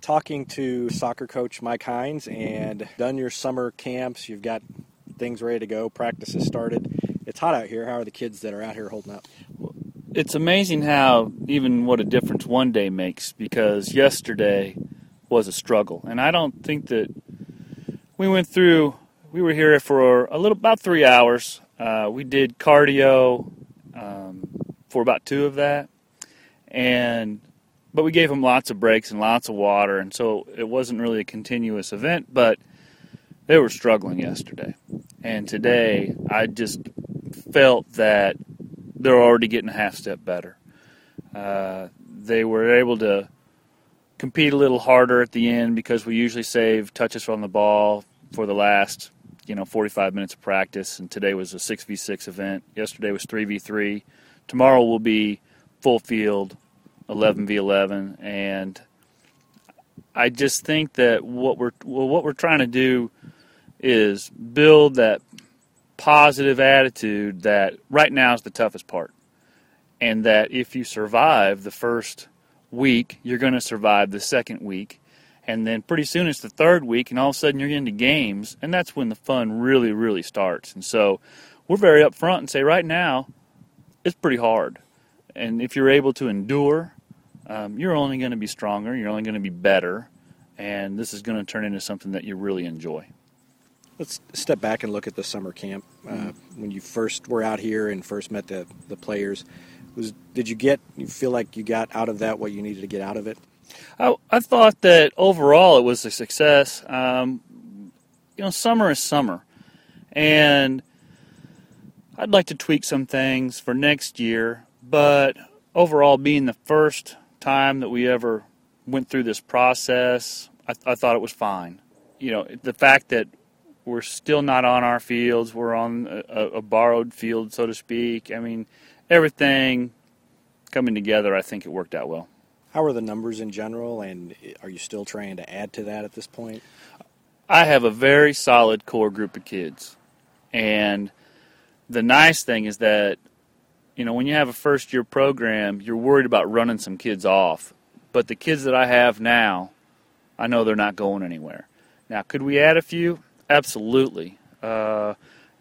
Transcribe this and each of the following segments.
Talking to soccer coach Mike Hines and done your summer camps, you've got things ready to go, practices started. It's hot out here. How are the kids that are out here holding up? It's amazing how even what a difference one day makes because yesterday was a struggle. And I don't think that we went through, we were here for a little, about three hours. Uh, we did cardio um, for about two of that. And but we gave them lots of breaks and lots of water, and so it wasn't really a continuous event. But they were struggling yesterday, and today I just felt that they're already getting a half step better. Uh, they were able to compete a little harder at the end because we usually save touches from the ball for the last you know 45 minutes of practice and today was a 6v6 event yesterday was 3v3 tomorrow will be full field 11v11 and I just think that what we're well, what we're trying to do is build that positive attitude that right now is the toughest part and that if you survive the first week you're going to survive the second week and then pretty soon it's the third week and all of a sudden you're into games and that's when the fun really really starts. And so we're very upfront and say right now it's pretty hard. And if you're able to endure um, you're only going to be stronger, you're only going to be better, and this is going to turn into something that you really enjoy. Let's step back and look at the summer camp. Uh, mm-hmm. When you first were out here and first met the, the players, was did you get you feel like you got out of that what you needed to get out of it? I, I thought that overall it was a success. Um, you know, summer is summer, and I'd like to tweak some things for next year. But overall, being the first time that we ever went through this process, I, I thought it was fine. You know, the fact that we're still not on our fields, we're on a, a borrowed field, so to speak. I mean, everything coming together, I think it worked out well. How are the numbers in general, and are you still trying to add to that at this point? I have a very solid core group of kids. And the nice thing is that you know, when you have a first year program, you're worried about running some kids off. But the kids that I have now, I know they're not going anywhere. Now, could we add a few? Absolutely. Uh,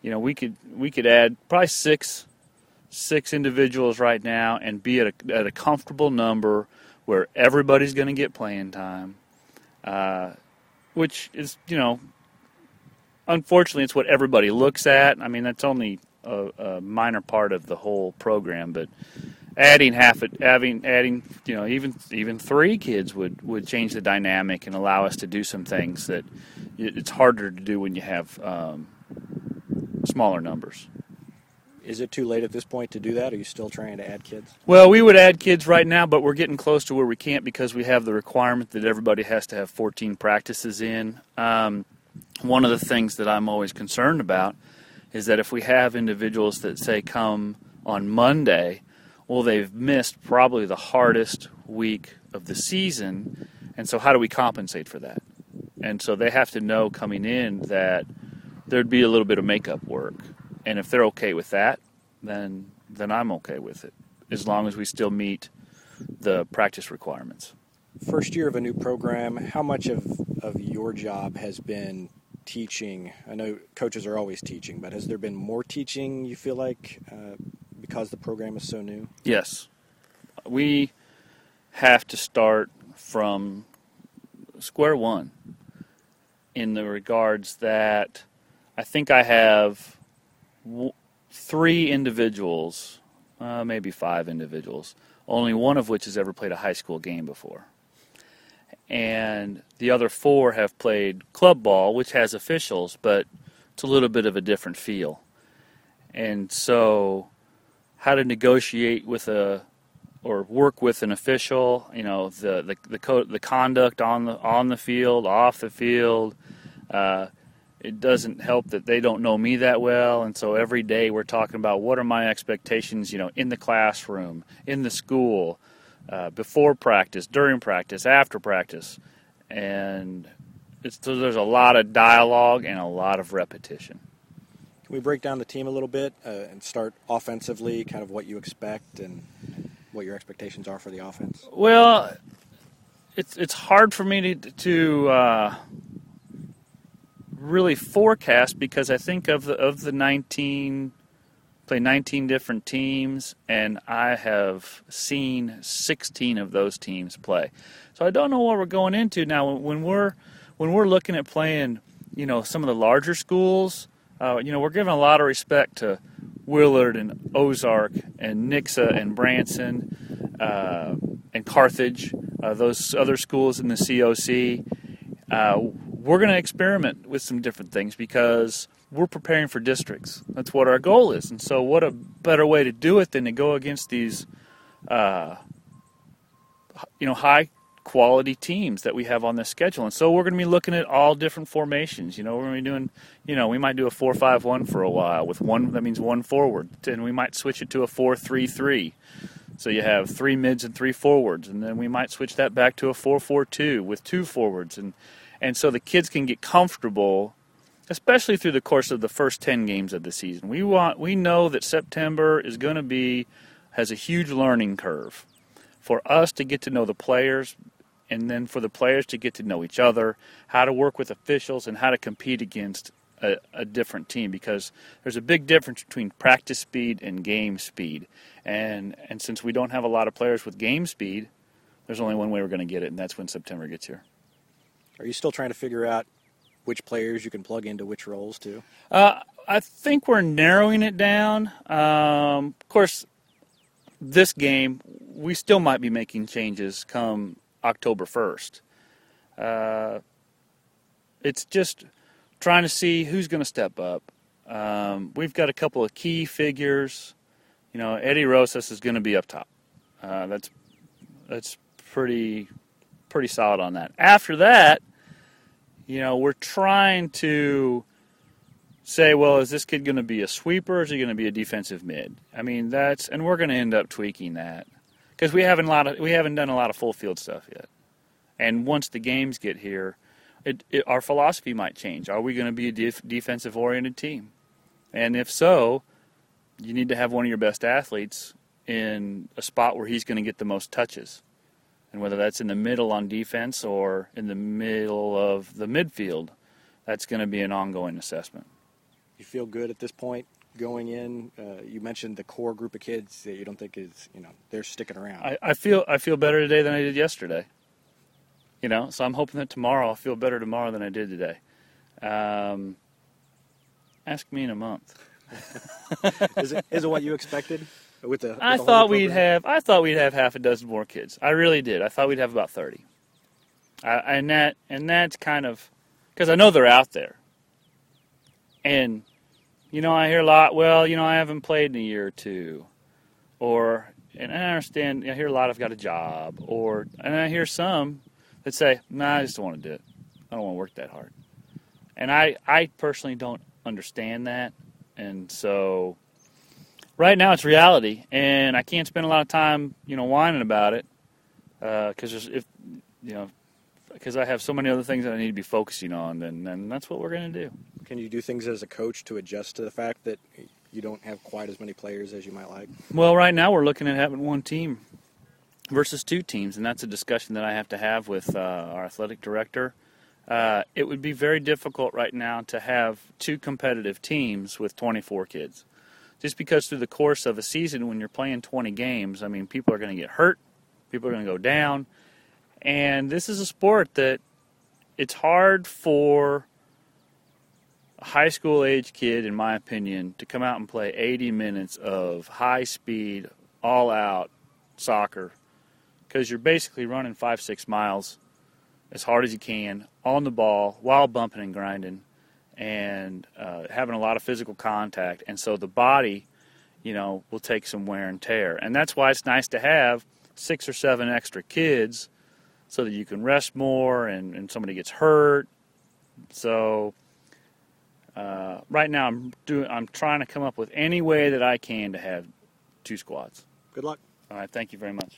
you know, we could we could add probably six six individuals right now and be at a, at a comfortable number where everybody's going to get playing time, uh, which is you know, unfortunately, it's what everybody looks at. I mean, that's only a, a minor part of the whole program, but adding half it, adding adding you know even even three kids would would change the dynamic and allow us to do some things that it's harder to do when you have um, smaller numbers. Is it too late at this point to do that? Are you still trying to add kids? Well, we would add kids right now, but we're getting close to where we can't because we have the requirement that everybody has to have 14 practices in. Um, one of the things that I'm always concerned about is that if we have individuals that say come on Monday, well, they've missed probably the hardest week of the season, and so how do we compensate for that? And so they have to know coming in that there'd be a little bit of makeup work, and if they're okay with that, then then I'm okay with it, as long as we still meet the practice requirements. First year of a new program, how much of, of your job has been teaching? I know coaches are always teaching, but has there been more teaching you feel like uh, because the program is so new? Yes. We have to start from square one in the regards that I think I have w- three individuals, uh, maybe five individuals, only one of which has ever played a high school game before and the other four have played club ball, which has officials, but it's a little bit of a different feel. And so, how to negotiate with a or work with an official, you know, the the the, co- the conduct on the on the field, off the field. Uh, it doesn't help that they don't know me that well, and so every day we're talking about what are my expectations, you know, in the classroom, in the school, uh, before practice, during practice, after practice, and so there's a lot of dialogue and a lot of repetition. Can we break down the team a little bit uh, and start offensively, kind of what you expect and what your expectations are for the offense? Well, it's it's hard for me to to uh, really forecast because I think of the of the 19 play 19 different teams and I have seen 16 of those teams play. So I don't know what we're going into now when we're when we're looking at playing, you know, some of the larger schools, uh, you know, we're giving a lot of respect to Willard and Ozark and Nixa and Branson uh, and Carthage, uh, those other schools in the COC. Uh, we're going to experiment with some different things because we're preparing for districts. That's what our goal is. And so, what a better way to do it than to go against these, uh, you know, high quality teams that we have on the schedule. And so, we're going to be looking at all different formations. You know, we're going to be doing, you know, we might do a four-five-one for a while with one. That means one forward, and we might switch it to a four-three-three. So you have three mids and three forwards, and then we might switch that back to a four-four-two with two forwards, and and so the kids can get comfortable especially through the course of the first 10 games of the season. We want we know that September is going to be has a huge learning curve for us to get to know the players and then for the players to get to know each other, how to work with officials and how to compete against a, a different team because there's a big difference between practice speed and game speed. And and since we don't have a lot of players with game speed, there's only one way we're going to get it and that's when September gets here. Are you still trying to figure out which players you can plug into which roles too? Uh, I think we're narrowing it down. Um, of course, this game we still might be making changes come October first. Uh, it's just trying to see who's going to step up. Um, we've got a couple of key figures. You know, Eddie Rosas is going to be up top. Uh, that's that's pretty pretty solid on that. After that, you know, we're trying to say, well, is this kid going to be a sweeper or is he going to be a defensive mid? I mean, that's and we're going to end up tweaking that because we haven't a lot of we haven't done a lot of full field stuff yet. And once the games get here, it, it, our philosophy might change. Are we going to be a def, defensive oriented team? And if so, you need to have one of your best athletes in a spot where he's going to get the most touches and whether that's in the middle on defense or in the middle of the midfield, that's going to be an ongoing assessment. You feel good at this point going in? Uh, you mentioned the core group of kids that you don't think is, you know, they're sticking around. I, I feel I feel better today than I did yesterday. You know, so I'm hoping that tomorrow I'll feel better tomorrow than I did today. Um, ask me in a month. is, it, is it what you expected? With the. With I thought we'd have. I thought we'd have half a dozen more kids. I really did. I thought we'd have about thirty. I, and that and that's kind of because I know they're out there. And you know, I hear a lot. Well, you know, I haven't played in a year or two, or and I understand. I hear a lot. I've got a job, or and I hear some that say, "Nah, I just don't want to do it. I don't want to work that hard." And I, I personally don't understand that, and so right now it's reality, and I can't spend a lot of time, you know, whining about it because uh, if you know, because I have so many other things that I need to be focusing on, then then that's what we're going to do. Can you do things as a coach to adjust to the fact that you don't have quite as many players as you might like? Well, right now we're looking at having one team versus two teams, and that's a discussion that I have to have with uh, our athletic director. Uh, it would be very difficult right now to have two competitive teams with 24 kids just because through the course of a season, when you're playing 20 games, I mean, people are going to get hurt, people are going to go down, and this is a sport that it's hard for a high school age kid, in my opinion, to come out and play 80 minutes of high speed, all out soccer because you're basically running five, six miles as hard as you can on the ball while bumping and grinding and uh, having a lot of physical contact, and so the body, you know, will take some wear and tear, and that's why it's nice to have six or seven extra kids, so that you can rest more, and, and somebody gets hurt. So uh, right now, I'm doing, I'm trying to come up with any way that I can to have two squads. Good luck. All right, thank you very much.